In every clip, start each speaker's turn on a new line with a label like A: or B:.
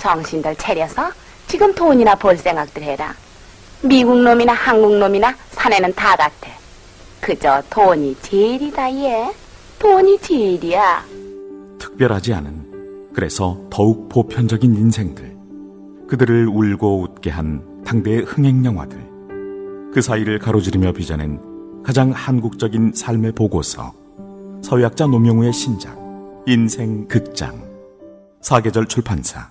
A: 정신들 차려서 지금 돈이나 벌 생각들 해라. 미국 놈이나 한국 놈이나 사내는 다 같아. 그저 돈이 제일이다 얘. 돈이 제일이야.
B: 특별하지 않은 그래서 더욱 보편적인 인생들 그들을 울고 웃게 한 당대의 흥행 영화들 그 사이를 가로지르며 빚어낸 가장 한국적인 삶의 보고서 서유학자 노명우의 신작 인생 극장 사계절 출판사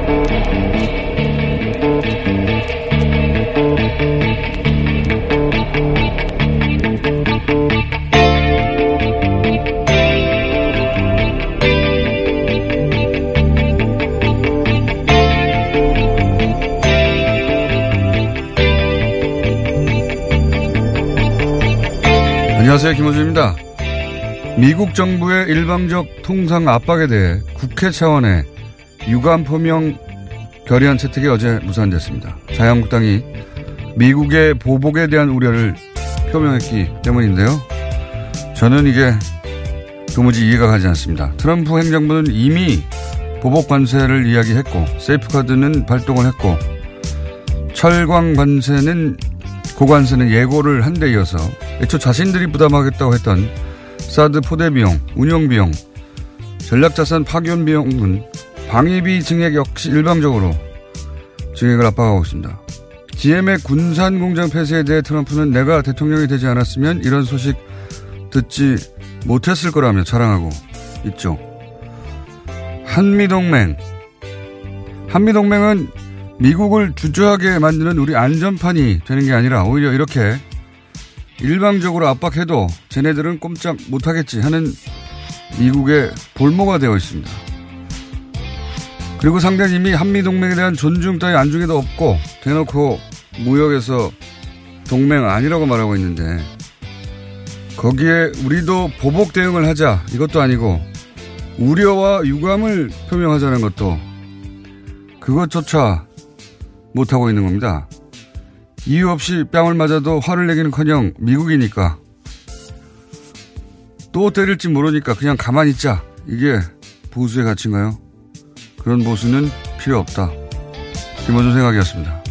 C: 안녕하세요. 김호준입니다. 미국 정부의 일방적 통상 압박에 대해 국회 차원의 유감 표명 결의안 채택이 어제 무산됐습니다. 자유한국당이 미국의 보복에 대한 우려를 표명했기 때문인데요. 저는 이게 도무지 이해가 가지 않습니다. 트럼프 행정부는 이미 보복 관세를 이야기했고 세이프카드는 발동을 했고 철광 관세는 고관세는 예고를 한 데 이어서 애초 자신들이 부담하겠다고 했던 사드 포대 비용, 운영 비용, 전략자산 파견 비용은 방위비 증액 역시 일방적으로 증액을 압박하고 있습니다. GM의 군산 공장 폐쇄에 대해 트럼프는 내가 대통령이 되지 않았으면 이런 소식 듣지 못했을 거라며 자랑하고 있죠. 한미동맹. 한미동맹은 미국을 주저하게 만드는 우리 안전판이 되는 게 아니라 오히려 이렇게 일방적으로 압박해도 쟤네들은 꼼짝 못하겠지 하는 미국의 볼모가 되어 있습니다. 그리고 상대는 이미 한미동맹에 대한 존중 따위 안중에도 없고 대놓고 무역에서 동맹 아니라고 말하고 있는데 거기에 우리도 보복 대응을 하자 이것도 아니고 우려와 유감을 표명하자는 것도 그것조차 못하고 있는 겁니다. 이유 없이 뺨을 맞아도 화를 내기는커녕 미국이니까 또 때릴지 모르니까 그냥 가만히 있자. 이게 보수의 가치인가요? 그런 보수는 필요 없다. 김원준 생각이었습니다.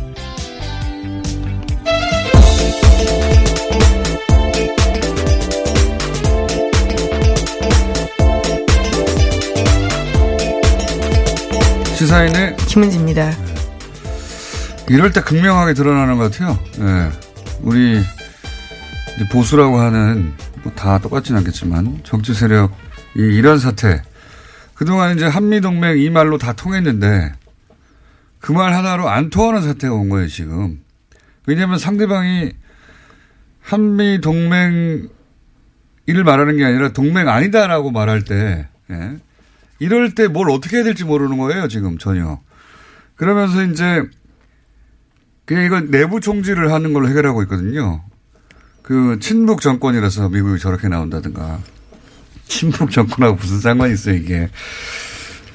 C: 시사인의
D: 김은지입니다.
C: 이럴 때 극명하게 드러나는 것 같아요. 예. 우리 보수라고 하는 뭐 다 똑같진 않겠지만 정치 세력 이 이런 사태 그동안 이제 한미 동맹 이 말로 다 통했는데 그 말 하나로 안 통하는 사태가 온 거예요 지금. 왜냐하면 상대방이 한미 동맹 이를 말하는 게 아니라 동맹 아니다라고 말할 때, 예. 이럴 때 뭘 어떻게 해야 될지 모르는 거예요, 지금 전혀. 그러면서 이제 그냥 이건 내부 총질을 하는 걸로 해결하고 있거든요. 그 친북 정권이라서 미국이 저렇게 나온다든가. 친북 정권하고 무슨 상관이 있어요, 이게.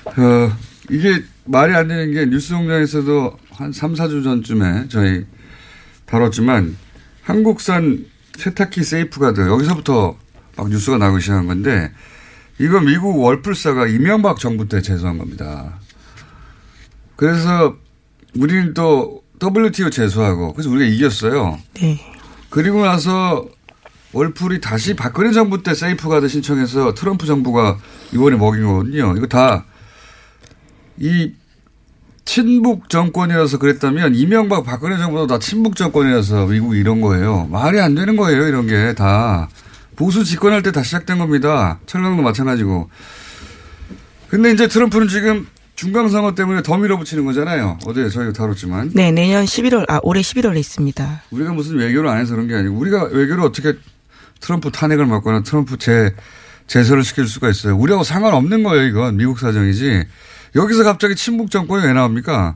C: 어, 이게 말이 안 되는 게 뉴스 공장에서도 한 3, 4주 전쯤에 저희 다뤘지만 한국산 세탁기 세이프가드 여기서부터 막 뉴스가 나오기 시작한 건데 이거 미국 월풀사가 이명박 정부 때 제소한 겁니다. 그래서 우리는 또 WTO 제소하고 그래서 우리가 이겼어요.
D: 네.
C: 그리고 나서 월풀이 다시 박근혜 정부 때 세이프 가드 신청해서 트럼프 정부가 이번에 먹인 거거든요. 이거 다 이 친북 정권이라서 그랬다면 이명박 박근혜 정부도 다 친북 정권이라서 미국이 이런 거예요. 말이 안 되는 거예요. 이런 게 다. 보수 집권할 때 다 시작된 겁니다. 철강도 마찬가지고. 근데 이제 트럼프는 지금 중간선거 때문에 더 밀어붙이는 거잖아요. 어제 저희가 다뤘지만.
D: 네, 내년 11월, 아, 올해 11월에 있습니다.
C: 우리가 무슨 외교를 안 해서 그런 게 아니고 우리가 외교를 어떻게 트럼프 탄핵을 막거나 트럼프 재, 재설을 시킬 수가 있어요. 우리하고 상관없는 거예요, 이건. 미국 사정이지. 여기서 갑자기 친북 정권이 왜 나옵니까?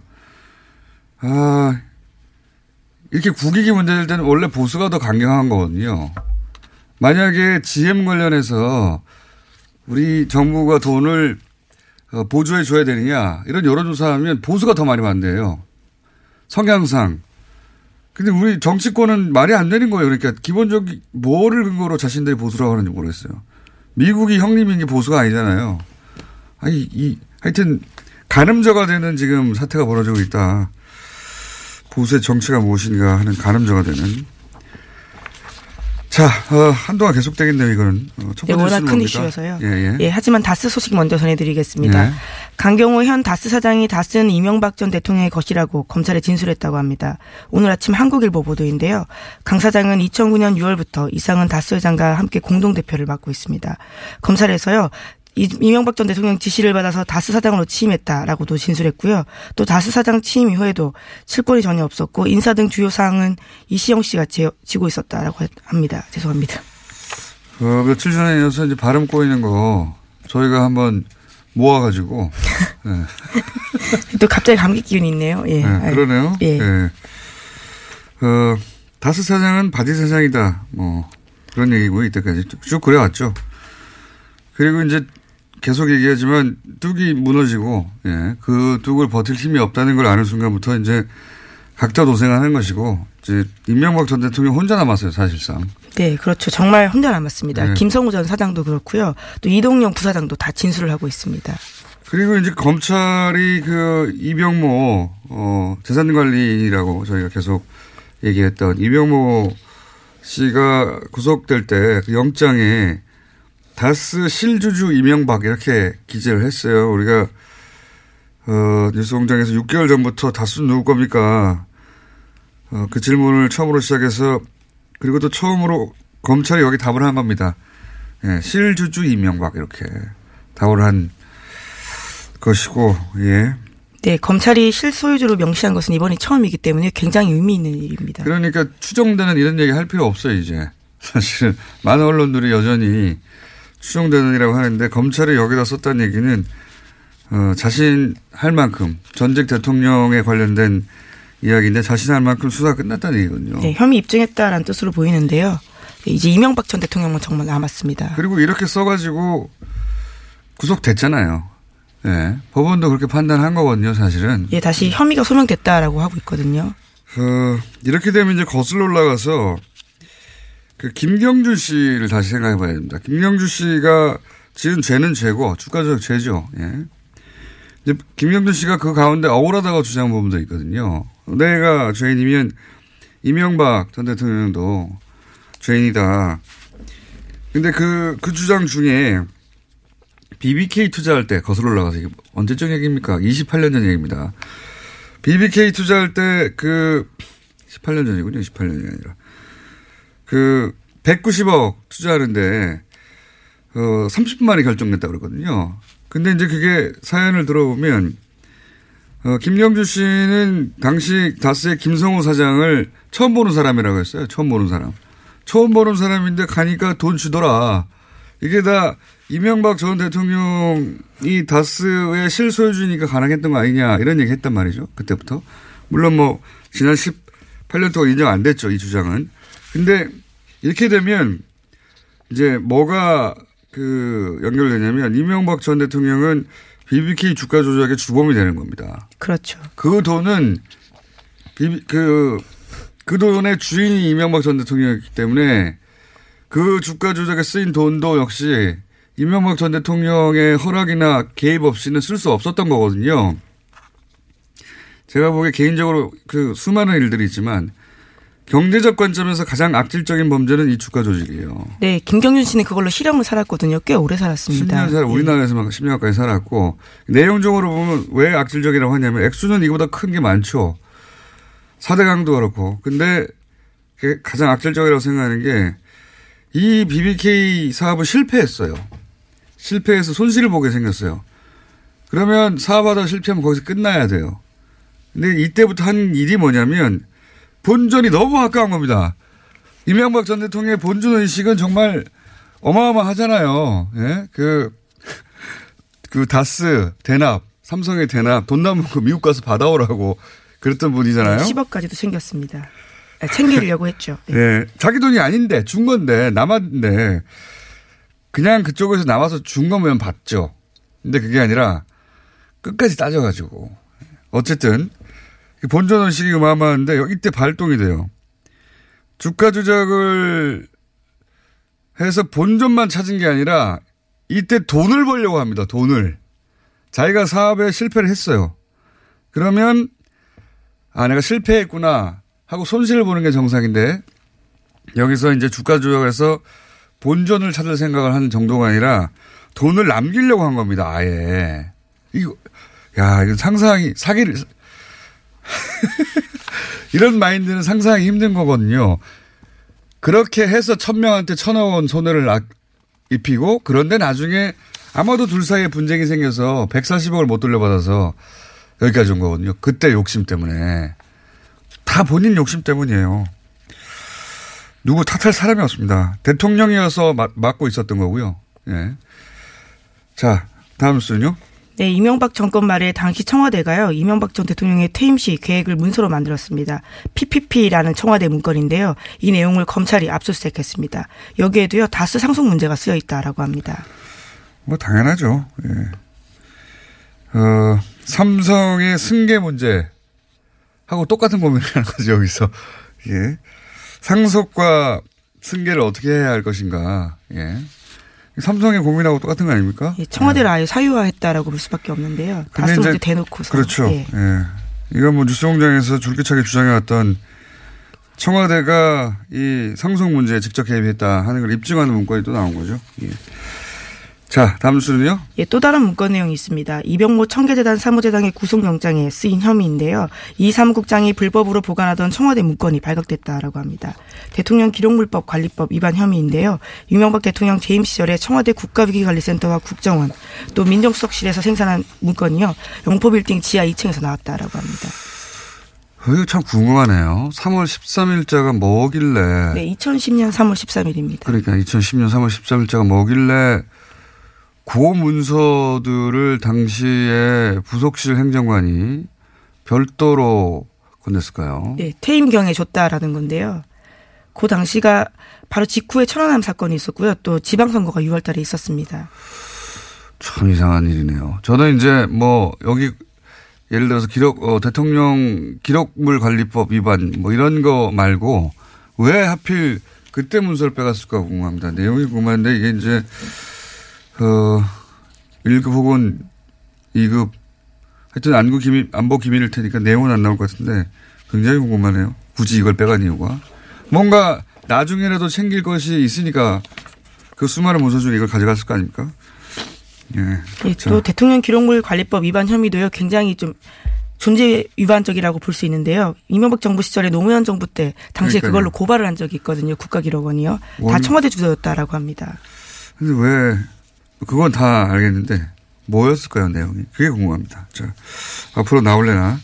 C: 아, 이렇게 국익이 문제될 때는 원래 보수가 더 강경한 거거든요. 만약에 GM 관련해서 우리 정부가 돈을 어, 보조해 줘야 되느냐 이런 여론조사하면 보수가 더 많이 반대해요. 성향상. 근데 우리 정치권은 말이 안 되는 거예요. 그러니까 기본적인 뭐를 근거로 자신들이 보수라고 하는지 모르겠어요. 미국이 형님인 게 보수가 아니잖아요. 아니 이 하여튼 가늠저가 되는 지금 사태가 벌어지고 있다. 보수의 정치가 무엇인가 하는 가늠저가 되는. 자, 어, 한동안 계속되겠네요, 이거는. 어, 첫
D: 네,
C: 번째
D: 워낙 큰
C: 뭡니까?
D: 이슈여서요.
C: 예, 예.
D: 예, 하지만 다스 소식 먼저 전해드리겠습니다.
C: 예.
D: 강경호 현 다스 사장이 다스는 이명박 전 대통령의 것이라고 검찰에 진술했다고 합니다. 오늘 아침 한국일보 보도인데요. 강 사장은 2009년 6월부터 이상은 다스 회장과 함께 공동대표를 맡고 있습니다. 검찰에서요. 이- 이명박 전 대통령 지시를 받아서 다스 사장으로 취임했다라고도 진술했고요. 또 다스 사장 취임 이후에도 실권이 전혀 없었고 인사 등 주요 사항은 이시형 씨가 쥐- 쥐고 있었다라고 합니다. 죄송합니다.
C: 어, 며칠 전에 이어서 이제 발음 꼬이는 거 저희가 한번 모아가지고. 예.
D: 또 갑자기 감기 기운이 있네요. 예.
C: 예,
D: 아유,
C: 그러네요.
D: 예.
C: 어, 다스 사장은 바지 사장이다. 뭐, 그런 얘기고, 이때까지 쭉- 쭉 그래왔죠. 그리고 이제 계속 얘기하지만 뚝이 무너지고, 예, 그 뚝을 버틸 힘이 없다는 걸 아는 순간부터 이제 각자 도생하는 것이고, 이제 임명박 전 대통령 혼자 남았어요, 사실상.
D: 네, 그렇죠. 정말 혼자 남았습니다.
C: 네.
D: 김성우 전 사장도 그렇고요. 또 이동영 부사장도 다 진술을 하고 있습니다.
C: 그리고 이제 검찰이 그 이병모 어 재산관리라고 저희가 계속 얘기했던 이병모 씨가 구속될 때 그 영장에 다스 실주주 이명박 이렇게 기재를 했어요. 우리가 어 뉴스공장에서 6개월 전부터 다스 누구 겁니까? 어, 그 질문을 처음으로 시작해서 그리고 또 처음으로 검찰이 여기 답을 한 겁니다. 예, 실주주 이명박 이렇게 답을 한 것이고, 예.
D: 네, 검찰이 실소유주로 명시한 것은 이번이 처음이기 때문에 굉장히 의미 있는 일입니다.
C: 그러니까 추정되는 이런 얘기 할 필요 없어요, 이제. 사실은 많은 언론들이 여전히 추정되는이라고 하는데 검찰이 여기다 썼다는 얘기는 어, 자신 할 만큼 전직 대통령에 관련된 이야기인데 자신 할 만큼 수사 가 끝났다는 얘기거든요.
D: 네, 혐의 입증했다라는 뜻으로 보이는데요. 네, 이제 이명박 전 대통령만 정말 남았습니다.
C: 그리고 이렇게 써가지고 구속됐잖아요. 예. 법원도 그렇게 판단한 거거든요, 사실은.
D: 예, 다시 혐의가 소명됐다라고 하고 있거든요.
C: 어, 이렇게 되면 이제 거슬러 올라가서 그 김경주 씨를 다시 생각해 봐야 됩니다. 김경주 씨가 지은 죄는 죄고 주가적 죄죠. 예. 이제 김경주 씨가 그 가운데 억울하다고 주장한 부분도 있거든요. 내가 죄인이면 이명박 전 대통령도 죄인이다. 근데 그, 그 주장 중에 BBK 투자할 때 거슬러 올라가서 이게 언제적 얘기입니까? 28년 전 얘기입니다. BBK 투자할 때 그 18년 전이군요. 18년이 아니라. 그 190억 투자하는데 어 30분 만에 결정됐다 그러거든요. 근데 이제 그게 사연을 들어보면 어 김경주 씨는 당시 다스의 김성호 사장을 처음 보는 사람이라고 했어요. 처음 보는 사람. 처음 보는 사람인데 가니까 돈 주더라. 이게 다 이명박 전 대통령이 다스의 실소유주니까 가능했던 거 아니냐 이런 얘기 했단 말이죠. 그때부터. 물론 뭐 지난 18년 동안 인정 안 됐죠. 이 주장은. 근데 이렇게 되면 이제 뭐가 그 연결되냐면 이명박 전 대통령은 BBK 주가 조작의 주범이 되는 겁니다.
D: 그렇죠.
C: 그 돈은 비비, 그, 그 돈의 주인이 이명박 전 대통령이었기 때문에 그 주가 조작에 쓰인 돈도 역시 이명박 전 대통령의 허락이나 개입 없이는 쓸 수 없었던 거거든요. 제가 보기에 개인적으로 그 수많은 일들이 있지만 경제적 관점에서 가장 악질적인 범죄는 이 주가 조직이에요.
D: 네, 김경준 씨는 그걸로 실형을 살았거든요. 꽤 오래 살았습니다.
C: 10년 살, 우리나라에서만 10년 가까이 살았고, 내용적으로 보면 왜 악질적이라고 하냐면, 액수는 이거보다 큰 게 많죠. 4대 강도 그렇고. 근데 가장 악질적이라고 생각하는 게, 이 BBK 사업은 실패했어요. 실패해서 손실을 보게 생겼어요. 그러면 사업하다 실패하면 거기서 끝나야 돼요. 근데 이때부터 한 일이 뭐냐면, 본전이 너무 아까운 겁니다. 이명박 전 대통령의 본전 의식은 정말 어마어마하잖아요. 예? 그, 그 다스 대납, 삼성의 대납, 돈 남은 거 미국 가서 받아오라고 그랬던 분이잖아요.
D: 10억까지도 챙겼습니다. 아, 챙기려고 했죠.
C: 예. 네. 자기 돈이 아닌데, 준 건데, 남았는데, 그냥 그쪽에서 남아서 준 거면 받죠. 근데 그게 아니라 끝까지 따져가지고. 어쨌든, 본전 의식이 어마어마한데 이때 발동이 돼요. 주가 조작을 해서 본전만 찾은 게 아니라 이때 돈을 벌려고 합니다. 돈을. 자기가 사업에 실패를 했어요. 그러면 아 내가 실패했구나 하고 손실을 보는 게 정상인데 여기서 이제 주가 조작에서 본전을 찾을 생각을 하는 정도가 아니라 돈을 남기려고 한 겁니다. 아예. 이거 야, 이거 상상이 사기를 이런 마인드는 상상하기 힘든 거거든요. 그렇게 해서 천 명한테 천억 원 손해를 입히고 그런데 나중에 아마도 둘 사이에 분쟁이 생겨서 140억을 못 돌려받아서 여기까지 온 거거든요. 그때 욕심 때문에. 다 본인 욕심 때문이에요. 누구 탓할 사람이 없습니다. 대통령이어서 맡고 있었던 거고요. 예. 자, 다음 순요.
D: 네, 이명박 정권 말에 당시 청와대가요. 이명박 전 대통령의 퇴임 시 계획을 문서로 만들었습니다. PPP라는 청와대 문건인데요. 이 내용을 검찰이 압수수색했습니다. 여기에도요. 다스 상속 문제가 쓰여 있다라고 합니다.
C: 뭐 당연하죠. 예. 어, 삼성의 승계 문제 하고 똑같은 고민을 하는 거죠, 여기서. 예. 상속과 승계를 어떻게 해야 할 것인가. 예. 삼성의 고민하고 똑같은 거 아닙니까?
D: 예, 청와대를 네. 아예 사유화했다라고 볼 수밖에 없는데요. 다스 문제 대놓고서.
C: 그렇죠. 예. 예. 이건 뭐 뉴스 공장에서 줄기차게 주장해왔던 청와대가 이 상속 문제에 직접 개입했다 하는 걸 입증하는 문건이 또 나온 거죠. 예. 자, 다음 수는요?
D: 예, 또 다른 문건 내용이 있습니다. 이병모 청계재단 사무재단의 구속영장에 쓰인 혐의인데요. 이 사무국장이 불법으로 보관하던 청와대 문건이 발각됐다라고 합니다. 대통령 기록물법 관리법 위반 혐의인데요. 유명박 대통령 재임 시절에 청와대 국가위기관리센터와 국정원 또 민정수석실에서 생산한 문건이요. 영포빌딩 지하 2층에서 나왔다라고 합니다.
C: 이거 참 궁금하네요. 3월 13일자가 뭐길래?
D: 네, 2010년 3월 13일입니다.
C: 그러니까 2010년 3월 13일자가 뭐길래 고 문서들을 당시에 부속실 행정관이 별도로 건넸을까요?
D: 네, 퇴임경에 줬다라는 건데요. 그 당시가 바로 직후에 천안함 사건이 있었고요. 또 지방선거가 6월 달에 있었습니다.
C: 참 이상한 일이네요. 저는 이제 뭐 여기 예를 들어서 기록 어, 대통령 기록물 관리법 위반 뭐 이런 거 말고 왜 하필 그때 문서를 빼갔을까 궁금합니다. 내용이 궁금한데 이게 이제 그 1급 혹은 2급 하여튼 안보 기밀, 안보 기밀일 테니까 내용은 안 나올 것 같은데 굉장히 궁금하네요. 굳이 이걸 빼간 이유가. 뭔가 나중에라도 챙길 것이 있으니까 그 수많은 문서 중에 이걸 가져갔을 거 아닙니까?
D: 예. 예, 또 대통령 기록물 관리법 위반 혐의도요 굉장히 좀 존재 위반적이라고 볼 수 있는데요. 이명박 정부 시절에 노무현 정부 때 당시에 그러니까요. 그걸로 고발을 한 적이 있거든요. 국가기록원이요. 원... 다 청와대 주소였다라고 합니다.
C: 근데 왜 그건 다 알겠는데 뭐였을까요 내용이? 그게 궁금합니다. 자 앞으로 나올래나?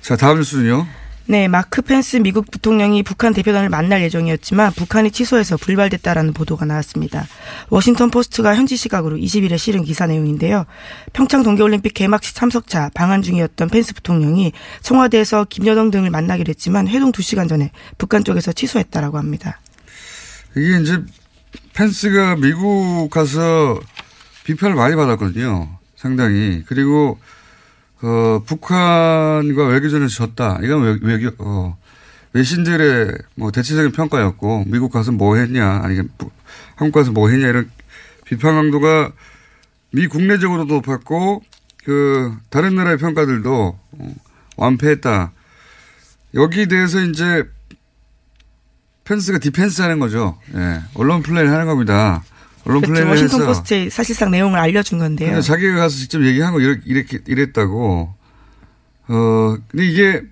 C: 자 다음 뉴스는요.
D: 네, 마이크 펜스 미국 부통령이 북한 대표단을 만날 예정이었지만 북한이 취소해서 불발됐다라는 보도가 나왔습니다. 워싱턴 포스트가 현지 시각으로 20일에 실은 기사 내용인데요. 평창 동계올림픽 개막식 참석차 방한 중이었던 펜스 부통령이 청와대에서 김여정 등을 만나기로 했지만 회동 2시간 전에 북한 쪽에서 취소했다라고 합니다.
C: 이게 이제 펜스가 미국 가서 비판을 많이 받았거든요. 상당히. 그리고 어, 북한과 외교전에서 졌다. 이건 외, 외교, 어, 외신들의 뭐 대체적인 평가였고, 미국 가서 뭐 했냐, 아니, 한국 가서 뭐 했냐, 이런 비판 강도가 미 국내적으로도 높았고, 그, 다른 나라의 평가들도 어, 완패했다. 여기에 대해서 이제 펜스가 디펜스 하는 거죠. 예. 언론 플레이를 하는 겁니다. 언론
D: 그렇죠.
C: 플레이를
D: 워싱턴
C: 해서.
D: 포스트에 사실상 내용을 알려준 건데요.
C: 자기가 가서 직접 얘기한 거 이렇게, 이렇게 이랬다고. 어, 근데 이게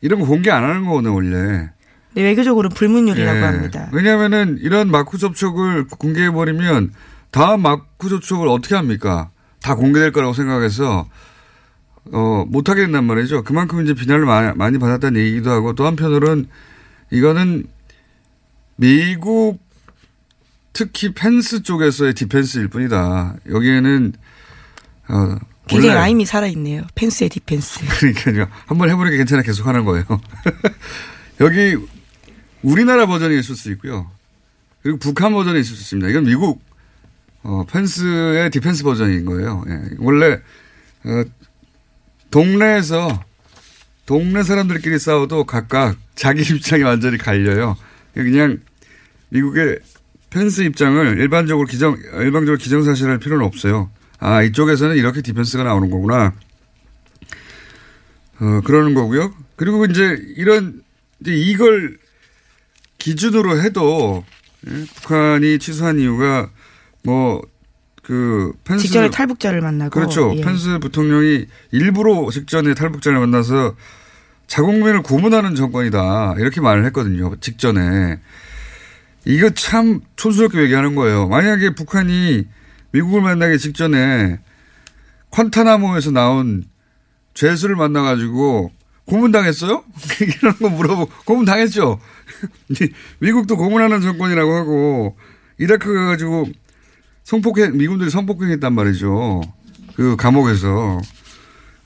C: 이런 거 공개 안 하는 거거든요, 원래.
D: 네, 외교적으로 불문율이라고
C: 예.
D: 합니다.
C: 왜냐면은 이런 막후 접촉을 공개해버리면 다음 막후 접촉을 어떻게 합니까? 다 공개될 거라고 생각해서 어, 못하게 된단 말이죠. 그만큼 이제 비난을 많이, 많이 받았다는 얘기기도 하고 또 한편으로는 이거는 미국 특히 펜스 쪽에서의 디펜스일 뿐이다. 여기에는 어,
D: 굉장히 rhyme이 살아있네요. 펜스의 디펜스.
C: 그러니까요. 한번 해보니까 괜찮아 계속 하는 거예요. 여기 우리나라 버전이 있을 수 있고요. 그리고 북한 버전이 있을 수 있습니다. 이건 미국 어, 펜스의 디펜스 버전인 거예요. 예. 원래 어, 동네에서 동네 사람들끼리 싸워도 각각 자기 입장이 완전히 갈려요. 그냥 미국의 펜스 입장을 일반적으로 기정 일반적으로 기정사실할 필요는 없어요. 아 이쪽에서는 이렇게 디펜스가 나오는 거구나. 어, 그러는 거고요. 그리고 이제 이런, 이제 이걸 기준으로 해도, 예, 북한이 취소한 이유가 뭐, 그, 펜스.
D: 직전에 탈북자를 만나고.
C: 그렇죠.
D: 예.
C: 펜스 부통령이 일부러 직전에 탈북자를 만나서 자국민을 고문하는 정권이다. 이렇게 말을 했거든요. 직전에. 이거 참 촌스럽게 얘기하는 거예요. 만약에 북한이 미국을 만나기 직전에 콴타나모에서 나온 죄수를 만나가지고 고문당했어요? 이런 거 물어보고 고문당했죠. 미국도 고문하는 정권이라고 하고 이라크 가가지고 성폭행 미군들이 성폭행했단 말이죠. 그 감옥에서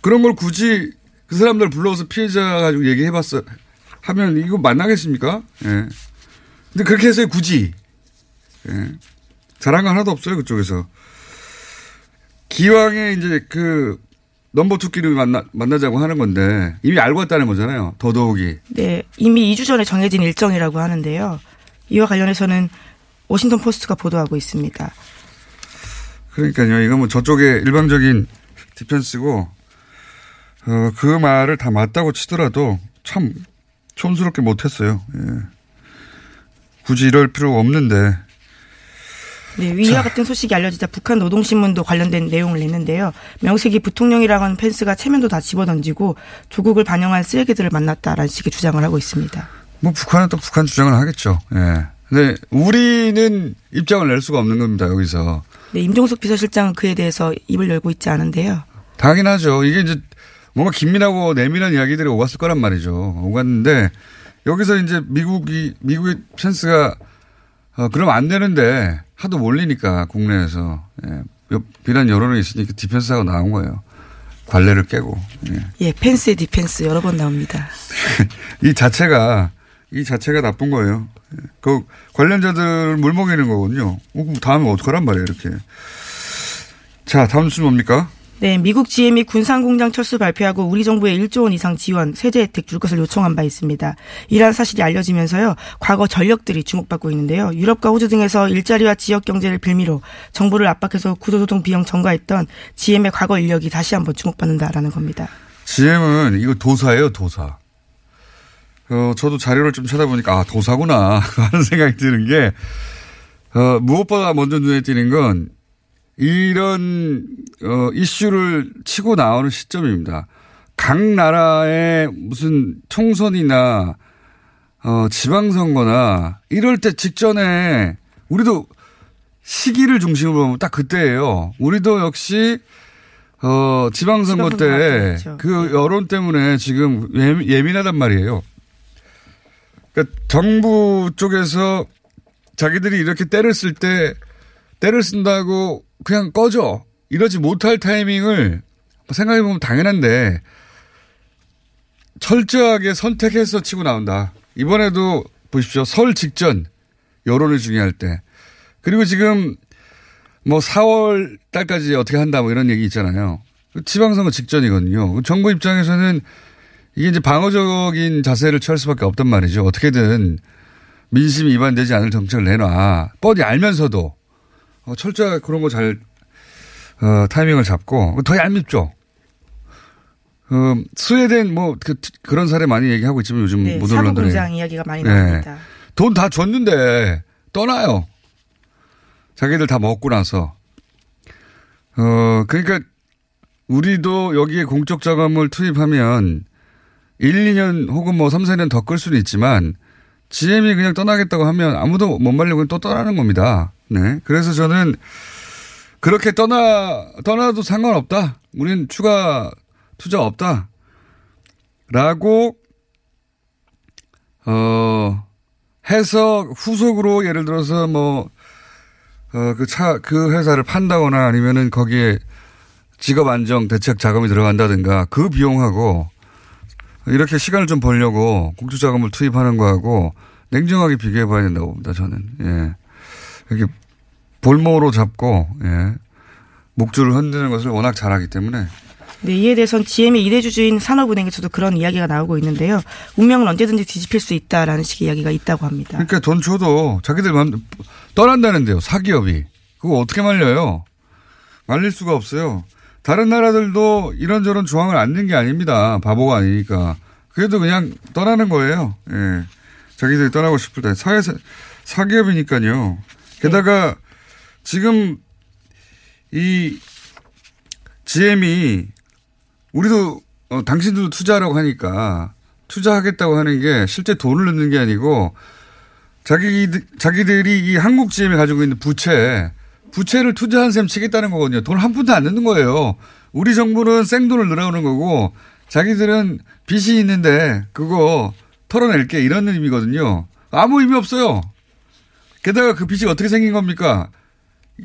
C: 그런 걸 굳이 그 사람들 불러서 피해자 가지고 얘기해봤어 하면 이거 만나겠습니까? 예. 근데 그렇게 해서 굳이 예. 잘한 거 하나도 없어요 그쪽에서 기왕에 이제 그 number two끼리 만나 만나자고 하는 건데 이미 알고 왔다는 거잖아요. 더더욱이
D: 네, 이미 2주 전에 정해진 일정이라고 하는데요. 이와 관련해서는 워싱턴 포스트가 보도하고 있습니다.
C: 그러니까요. 이거 뭐 저쪽의 일방적인 디펜스고 어, 그 말을 다 맞다고 치더라도 참 촌스럽게 못했어요. 예. 굳이 이럴 필요 없는데
D: 네, 위와 같은 소식이 알려지자 북한 노동신문도 관련된 내용을 냈는데요. 명색이 부통령이라고 하는 펜스가 체면도 다 집어던지고 조국을 반영한 쓰레기들을 만났다라는 식의 주장을 하고 있습니다.
C: 뭐 북한은 또 북한 주장을 하겠죠. 예. 근데 우리는 입장을 낼 수가 없는 겁니다. 여기서
D: 네, 임종석 비서실장은 그에 대해서 입을 열고 있지 않은데요.
C: 당연하죠. 이게 이제 뭔가 긴밀하고 내밀한 이야기들이 오갔을 거란 말이죠. 오갔는데 여기서 이제 미국이 미국의 펜스가 어, 그러면 안 되는데 하도 몰리니까 국내에서 예, 여- 비난 여론이 있으니까 디펜스하고 나온 거예요. 관례를 깨고 예.
D: 예, 펜스의 디펜스 여러 번 나옵니다.
C: 이 자체가 이 자체가 나쁜 거예요. 예. 그 관련자들 물 먹이는 거거든요. 어, 그럼 다음에 어떡하란 말이에요 이렇게. 자 다음 뉴스 뭡니까?
D: 네, 미국 GM이 군산공장 철수 발표하고 우리 정부에 1조 원 이상 지원, 세제 혜택 줄 것을 요청한 바 있습니다. 이러한 사실이 알려지면서요, 과거 전력들이 주목받고 있는데요. 유럽과 호주 등에서 일자리와 지역 경제를 빌미로 정부를 압박해서 구조조정 비용 전가했던 GM의 과거 인력이 다시 한번 주목받는다라는 겁니다.
C: GM은 이거 도사예요, 도사. 어, 저도 자료를 좀 찾아보니까, 아, 도사구나. 하는 생각이 드는 게, 어, 무엇보다 먼저 눈에 띄는 건, 이런, 어, 이슈를 치고 나오는 시점입니다. 각 나라의 무슨 총선이나, 어, 지방선거나, 이럴 때 직전에, 우리도 시기를 중심으로 보면 딱 그때예요. 우리도 역시, 어, 지방선거 때.
D: 그
C: 여론 때문에 지금 예민, 예민하단 말이에요. 그러니까 정부 쪽에서 자기들이 이렇게 때를 쓸 때 때를 쓴다고 그냥 꺼져. 이러지 못할 타이밍을 생각해보면 당연한데 철저하게 선택해서 치고 나온다. 이번에도 보십시오. 설 직전 여론이 중요할 때. 그리고 지금 뭐 4월 달까지 어떻게 한다 뭐 이런 얘기 있잖아요. 지방선거 직전이거든요. 정부 입장에서는 이게 이제 방어적인 자세를 취할 수밖에 없단 말이죠. 어떻게든 민심 위반되지 않을 정책을 내놔. 뻔히 알면서도 어, 철저하게 그런 거 잘 어, 타이밍을 잡고 더 얄밉죠. 어, 스웨덴 뭐 그, 런 사례 많이 얘기하고 있지만 요즘
D: 네, 사고
C: 언론들이
D: 공장 이야기가 많이
C: 네.
D: 나옵니다.
C: 돈 다 줬는데 떠나요. 자기들 다 먹고 나서. 어, 그러니까 우리도 여기에 공적 자금을 투입하면 1, 2년 혹은 뭐 3, 4년 더 끌 수는 있지만 GM이 그냥 떠나겠다고 하면 아무도 못 말리고 또 떠나는 겁니다. 네. 그래서 저는 그렇게 떠나, 떠나도 상관없다. 우리는 추가 투자 없다. 라고, 어, 해서 후속으로 예를 들어서 뭐, 어, 그 차, 그 회사를 판다거나 아니면은 거기에 직업 안정 대책 자금이 들어간다든가 그 비용하고 이렇게 시간을 좀 벌려고 공투 자금을 투입하는 거하고 냉정하게 비교해 봐야 된다고 봅니다, 저는. 예. 이렇게 볼모로 잡고, 예. 목줄을 흔드는 것을 워낙 잘하기 때문에
D: 네, 이에 대해서는 GM의 이대주주인 산업은행에서도 그런 이야기가 나오고 있는데요. 운명은 언제든지 뒤집힐 수 있다라는 식의 이야기가 있다고 합니다.
C: 그러니까 돈 줘도 자기들 마음 떠난다는데요. 사기업이. 그거 어떻게 말려요? 말릴 수가 없어요. 다른 나라들도 이런저런 조항을 안 낸 게 아닙니다. 바보가 아니니까. 그래도 그냥 떠나는 거예요. 예. 자기들이 떠나고 싶을 때. 사회, 사기업이니까요. 게다가 지금 이 GM이 우리도 어, 당신도 투자하라고 하니까 투자하겠다고 하는 게 실제 돈을 넣는 게 아니고 자기 자기들이 이 한국 GM이 가지고 있는 부채 부채를 투자한 셈 치겠다는 거거든요. 돈 한 푼도 안 넣는 거예요. 우리 정부는 생돈을 늘어오는 거고 자기들은 빚이 있는데 그거 털어낼게 이런 의미거든요. 아무 의미 없어요. 게다가 그 빚이 어떻게 생긴 겁니까?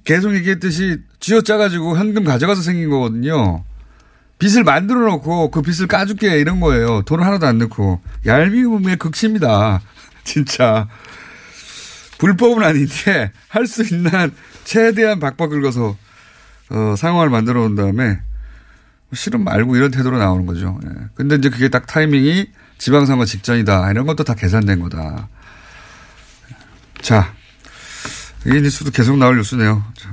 C: 계속 얘기했듯이 쥐어짜가지고 현금 가져가서 생긴 거거든요. 빚을 만들어 놓고 그 빚을 까줄게 이런 거예요. 돈을 하나도 안 넣고. 얄미움의 극치입니다. 진짜. 불법은 아닌데 할 수 있는 최대한 박박 긁어서 어, 상황을 만들어 놓은 다음에 실은 말고 이런 태도로 나오는 거죠. 예. 근데 이제 그게 딱 타이밍이 지방선거 직전이다. 이런 것도 다 계산된 거다. 자. 이 뉴스도 계속 나올 뉴스네요. 자.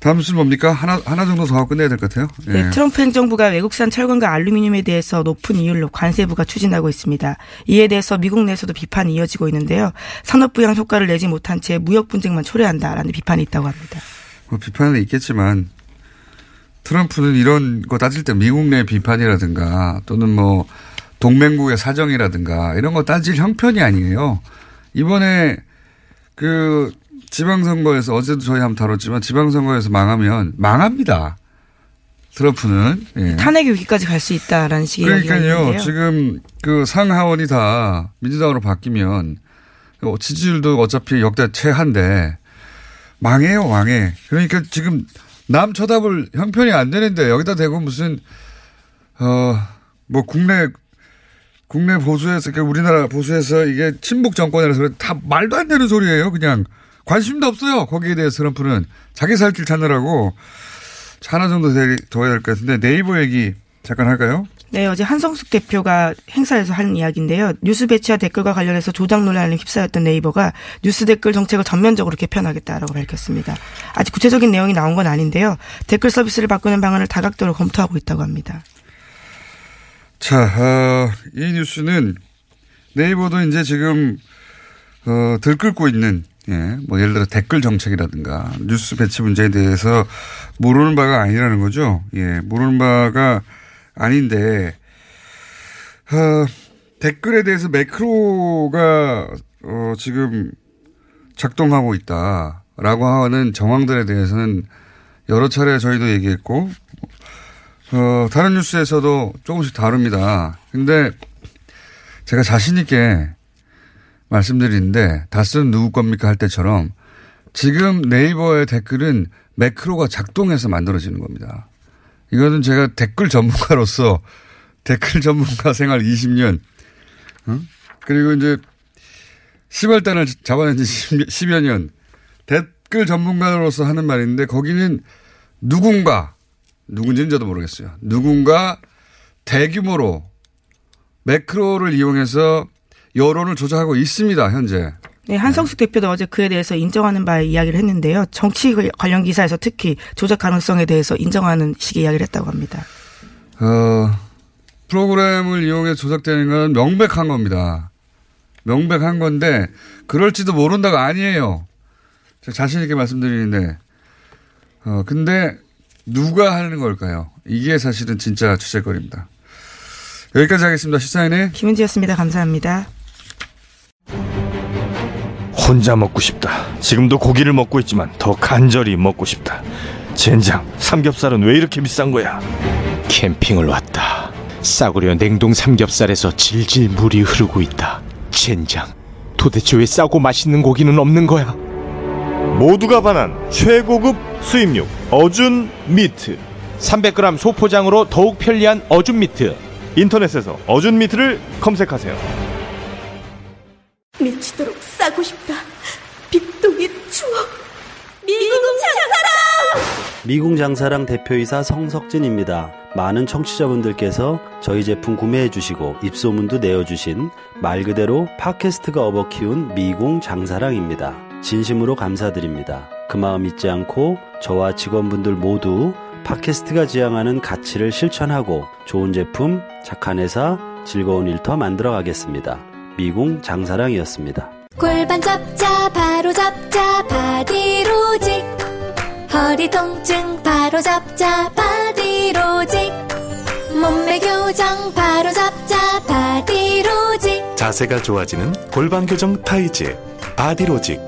C: 다음 뉴스는 뭡니까? 하나, 하나 정도 더 하고 끝내야 될 것 같아요. 예.
D: 네, 트럼프 행정부가 외국산 철강과 알루미늄에 대해서 높은 이율로 관세부가 추진하고 있습니다. 이에 대해서 미국 내에서도 비판이 이어지고 있는데요. 산업부양 효과를 내지 못한 채 무역 분쟁만 초래한다라는 비판이 있다고 합니다.
C: 뭐 비판은 있겠지만 트럼프는 이런 거 따질 때 미국 내 비판이라든가 또는 뭐 동맹국의 사정이라든가 이런 거 따질 형편이 아니에요. 이번에 그 지방선거에서 어제도 저희 한번 다뤘지만 지방선거에서 망하면 망합니다. 트럼프는 예.
D: 탄핵 위기까지 갈 수 있다라는 식의
C: 그러니까요. 지금 그 상하원이 다 민주당으로 바뀌면 어, 지지율도 어차피 역대 최한데 망해요, 망해. 그러니까 지금 남 쳐다볼 형편이 안 되는데 여기다 대고 무슨 어뭐 국내 국내 보수에서 그러니까 우리나라 보수에서 이게 친북 정권이라서. 다 말도 안 되는 소리예요. 그냥 관심도 없어요. 거기에 대해서 트럼프는 자기 살 길 찾느라고 하나 정도 더 해야 될 것 같은데 네이버 얘기 잠깐 할까요?
D: 네, 어제 한성숙 대표가 행사에서 한 이야기인데요. 뉴스 배치와 댓글과 관련해서 조작 논란에 휩싸였던 네이버가 뉴스 댓글 정책을 전면적으로 개편하겠다라고 밝혔습니다. 아직 구체적인 내용이 나온 건 아닌데요. 댓글 서비스를 바꾸는 방안을 다각도로 검토하고 있다고 합니다.
C: 자, 어, 이 뉴스는 네이버도 이제 지금 어, 들끓고 있는 예, 뭐 예를 들어 댓글 정책이라든가 뉴스 배치 문제에 대해서 모르는 바가 아니라는 거죠. 예, 모르는 바가 아닌데 어, 댓글에 대해서 매크로가 어, 지금 작동하고 있다라고 하는 정황들에 대해서는 여러 차례 저희도 얘기했고, 어, 다른 뉴스에서도 조금씩 다릅니다. 근데 제가 자신있게 말씀드리는데, 다스는 누구 겁니까 할 때처럼 지금 네이버의 댓글은 매크로가 작동해서 만들어지는 겁니다. 이거는 제가 댓글 전문가로서 댓글 전문가 생활 20년, 어? 그리고 이제 시발단을 잡아낸 지 10여 년, 댓글 전문가로서 하는 말인데 거기는 누군가, 누군지는 저도 모르겠어요. 누군가 대규모로 매크로를 이용해서 여론을 조작하고 있습니다, 현재.
D: 네, 한성숙 대표도 어제 그에 대해서 인정하는 바에 이야기를 했는데요. 정치 관련 기사에서 특히 조작 가능성에 대해서 인정하는 식의 이야기를 했다고 합니다.
C: 어, 프로그램을 이용해 조작되는 건 명백한 겁니다. 명백한 건데 그럴지도 모른다가 아니에요. 제가 자신 있게 말씀드리는데 어 근데 누가 하는 걸까요? 이게 사실은 진짜 주제거리입니다. 여기까지 하겠습니다. 시사인의
D: 김은지였습니다. 감사합니다.
E: 혼자 먹고 싶다. 지금도 고기를 먹고 있지만 더 간절히 먹고 싶다. 젠장, 삼겹살은 왜 이렇게 비싼 거야?
F: 캠핑을 왔다. 싸구려 냉동 삼겹살에서 질질 물이 흐르고 있다. 젠장, 도대체 왜 싸고 맛있는 고기는 없는 거야?
E: 모두가 반한 최고급 수입육 어준 미트.
F: 300g 소포장으로 더욱 편리한 어준 미트.
E: 인터넷에서 어준 미트를 검색하세요.
G: 미치도록 싸고 싶다. 빅동의 추억. 미궁 장사랑!
H: 미궁 장사랑 대표이사 성석진입니다. 많은 청취자분들께서 저희 제품 구매해 주시고 입소문도 내어 주신 말 그대로 팟캐스트가 업어 키운 미궁 장사랑입니다 진심으로 감사드립니다. 그 마음 잊지 않고 저와 직원분들 모두 팟캐스트가 지향하는 가치를 실천하고 좋은 제품, 착한 회사, 즐거운 일터 만들어 가겠습니다. 미궁 장사랑이었습니다.
G: 골반 잡자 바로 잡자 바디로직 허리 통증 바로 잡자 바디로직 몸매 교정 바로 잡자 바디로직
I: 자세가 좋아지는 골반 교정 타이즈 바디로직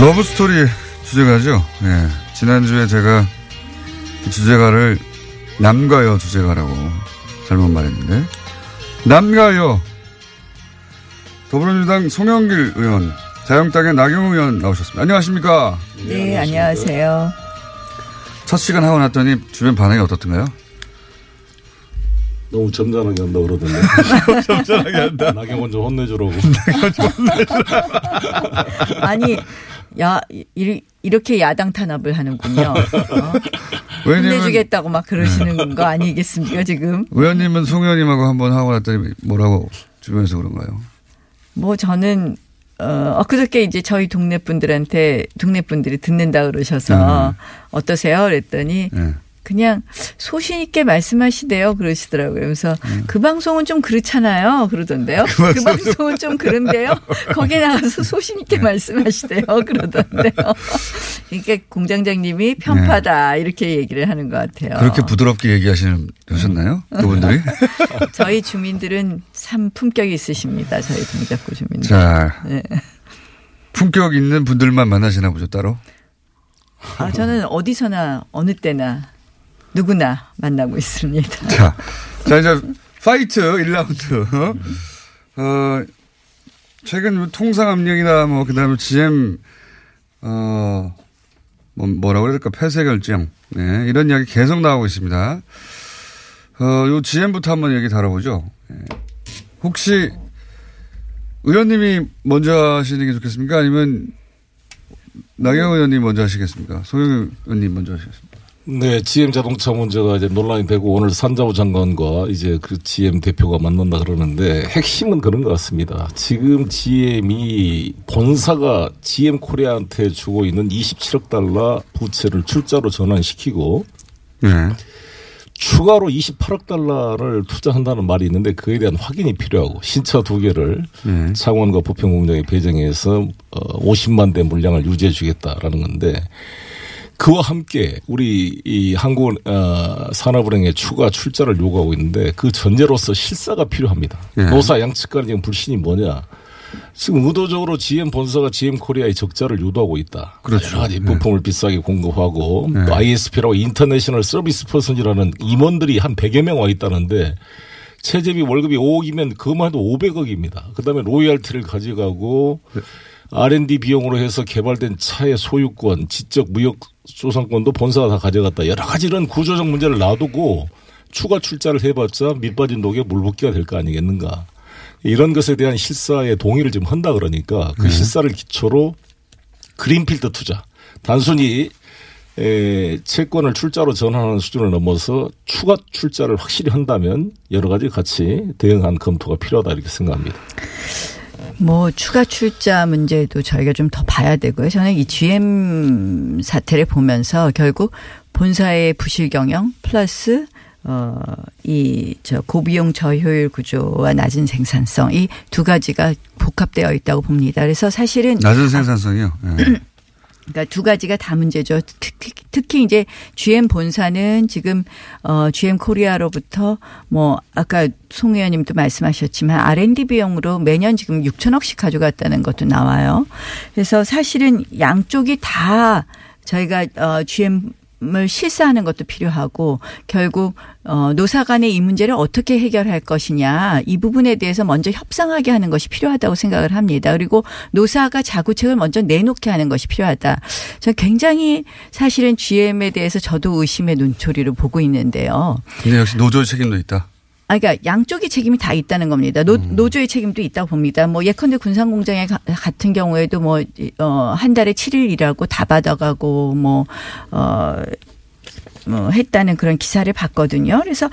C: 러브스토리 주제가죠. 예. 지난주에 제가 이 주제가를 남가요 주제가라고 잘못 말했는데. 남가요. 더불어민주당 송영길 의원, 자영당의 나경원 의원 나오셨습니다. 안녕하십니까?
J: 네, 안녕하세요.
C: 첫 시간 하고 났더니 주변 반응이 어떻던가요?
K: 너무 점잖하게 한다 그러던데.
C: 점잖하게 한다.
K: 나경원 좀 혼내주라고.
J: 아니, 야, 이, 이렇게 야당 탄압을 하는군요. 어? 혼내주겠다고 막 그러시는 거 아니겠습니까, 지금?
C: 의원님은 송 의원님하고 한번 하고 났더니 뭐라고 주변에서 그런가요?
J: 뭐 저는, 어, 엊그저께 이제 저희 동네 분들한테, 동네 분들이 듣는다 그러셔서
C: 음.
J: 어떠세요? 그랬더니
C: 네.
J: 그냥 소신 있게 말씀하시대요. 그러시더라고요. 그래서 그 방송은 좀 그렇잖아요. 그러던데요. 그, 방송은 좀 그런데요. 거기에 나가서 소신 있게 말씀하시대요. 그러던데요. 그러니까 공장장님이 편파다 이렇게 얘기를 하는 것 같아요.
C: 그렇게 부드럽게 얘기하시는 하셨나요? 그분들이?
J: 저희 주민들은 참 품격이 있으십니다. 저희 동작구 주민들.
C: 자,
J: 네.
C: 품격 있는 분들만 만나시나 보죠 따로?
J: 아, 저는 어디서나 어느 때나 누구나 만나고 있습니다.
C: 자, 자 이제 fight 1라운드. 어, 최근 통상 압력이나 뭐 그다음에 GM 어 뭐, 뭐라고 그래야 될까, 폐쇄 결정. 네, 이런 이야기 계속 나오고 있습니다. 어, 요 GM부터 한번 얘기 다뤄보죠. 네. 혹시 의원님이 먼저 하시는 게 좋겠습니까? 아니면 나경원 의원님 먼저 하시겠습니까? 소영 의원님 먼저 하시겠습니까?
K: 네, GM 자동차 문제가 이제 논란이 되고 오늘 산자부 장관과 이제 그 GM 대표가 만난다 그러는데 핵심은 그런 것 같습니다. 지금 GM이 본사가 GM 코리아한테 주고 있는 27억 달러 부채를 출자로 전환시키고
C: 네.
K: 추가로 28억 달러를 투자한다는 말이 있는데 그에 대한 확인이 필요하고 신차 두 개를
C: 네.
K: 창원과 부평 공장에 배정해서 어 50만 대 물량을 유지해 주겠다라는 건데 그와 함께 우리 이 한국 어, 산업은행의 추가 출자를 요구하고 있는데 그 전제로서 실사가 필요합니다.
C: 네.
K: 노사 양측 간의 지금 불신이 뭐냐? 지금 의도적으로 GM 본사가 GM 코리아의 적자를 유도하고 있다.
C: 그렇죠.
K: 여러 가지 부품을 비싸게 공급하고 또 ISP라고 international service person이라는 임원들이 한 100여 명 와 있다는데 최저비 월급이 5억이면 그것만 해도 500억입니다. 그다음에 로열티를 가져가고 R&D 비용으로 해서 개발된 차의 소유권, 지적 무역 소상권도 본사가 다 가져갔다. 여러 가지 이런 구조적 문제를 놔두고 추가 출자를 해봤자 밑빠진 독에 물 붓기가 될 거 아니겠는가. 이런 것에 대한 실사의 동의를 지금 한다 그러니까 그
C: 네.
K: 실사를 기초로 그린필드 투자. 단순히 에, 채권을 출자로 전환하는 수준을 넘어서 추가 출자를 확실히 한다면 여러 가지 같이 대응한 검토가 필요하다 이렇게 생각합니다.
J: 뭐 추가 출자 문제도 저희가 좀 더 봐야 되고요. 저는 이 GM 사태를 보면서 결국 본사의 부실 경영 플러스 어 이 저 고비용 저효율 구조와 낮은 생산성 이 두 가지가 복합되어 있다고 봅니다. 그래서 사실은
C: 낮은 생산성이요. 네.
J: 그러니까 두 가지가 다 문제죠. 특히, 특히 이제 GM 본사는 지금 어 GM 코리아로부터 뭐 아까 송 의원님도 말씀하셨지만 R&D 비용으로 매년 지금 6천억씩 가져갔다는 것도 나와요. 그래서 사실은 양쪽이 다 저희가 어 GM 을 실사하는 것도 필요하고 결국 어 노사 간의 이 문제를 어떻게 해결할 것이냐 이 부분에 대해서 먼저 협상하게 하는 것이 필요하다고 생각을 합니다. 그리고 노사가 자구책을 먼저 내놓게 하는 것이 필요하다. 저 굉장히 사실은 GM에 대해서 저도 의심의 눈초리를 보고 있는데요.
C: 근데 역시 노조의 책임도 있다.
J: 아, 그러니까 양쪽의 책임이 다 있다는 겁니다. 노, 노조의 책임도 있다고 봅니다. 뭐 예컨대 군산공장에 가- 같은 경우에도 뭐, 어, 한 달에 7일 일하고 다 받아가고 뭐, 어, 뭐 했다는 그런 기사를 봤거든요. 그래서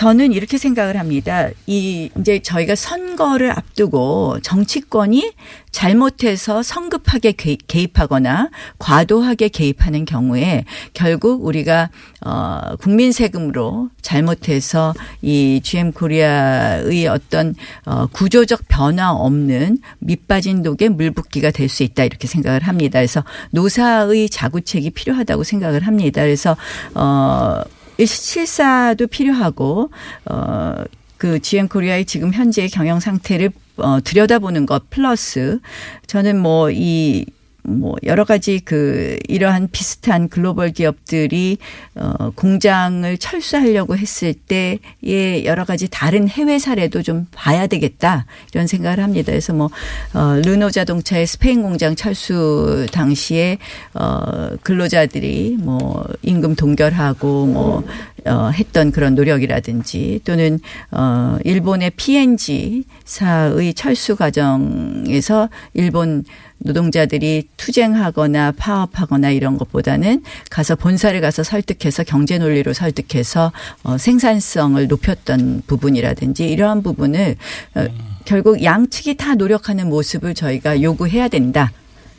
J: 저는 이렇게 생각을 합니다. 이 이제 저희가 선거를 앞두고 정치권이 잘못해서 성급하게 개- 개입하거나 과도하게 개입하는 경우에 결국 우리가 어 국민 세금으로 잘못해서 이 GM 코리아의 어떤 어 구조적 변화 없는 밑빠진 독에 물붓기가 될 수 있다 이렇게 생각을 합니다. 그래서 노사의 자구책이 필요하다고 생각을 합니다. 그래서 어 실사도 필요하고 어그 GM 코리아의 지금 현재의 경영 상태를 어 들여다보는 것 플러스 저는 뭐이 뭐 여러 가지 그 이러한 비슷한 글로벌 기업들이 어 공장을 철수하려고 했을 때의 여러 가지 다른 해외 사례도 좀 봐야 되겠다 이런 생각을 합니다. 그래서 뭐 어, 르노 자동차의 스페인 공장 철수 당시에 어 근로자들이 뭐 임금 동결하고 뭐 어, 했던 그런 노력이라든지 또는 어, 일본의 PNG 사의 철수 과정에서 일본 노동자들이 투쟁하거나 파업하거나 이런 것보다는 가서 본사를 가서 설득해서 경제 논리로 설득해서 어, 생산성을 높였던 부분이라든지 이러한 부분을 어, 결국 양측이 다 노력하는 모습을 저희가 요구해야 된다.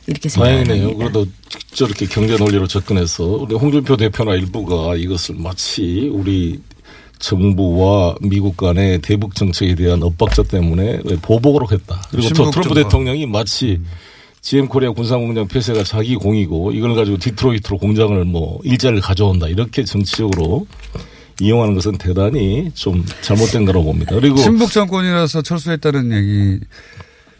J: 이렇게 생각합니다.
K: 다행이네요. 그래도 저렇게 경제 논리로 접근해서 우리 홍준표 대표나 일부가 이것을 마치 우리 정부와 미국 간의 대북 정책에 대한 엇박자 때문에 보복으로 했다. 그리고 또 트럼프. 대통령이 마치 GM 코리아 군사공장 폐쇄가 자기 공이고 이걸 가지고 디트로이트로 공장을 뭐 일자를 가져온다. 이렇게 정치적으로 이용하는 것은 대단히 좀 잘못된 거라고 봅니다. 그리고
C: 친북 정권이라서 철수했다는 얘기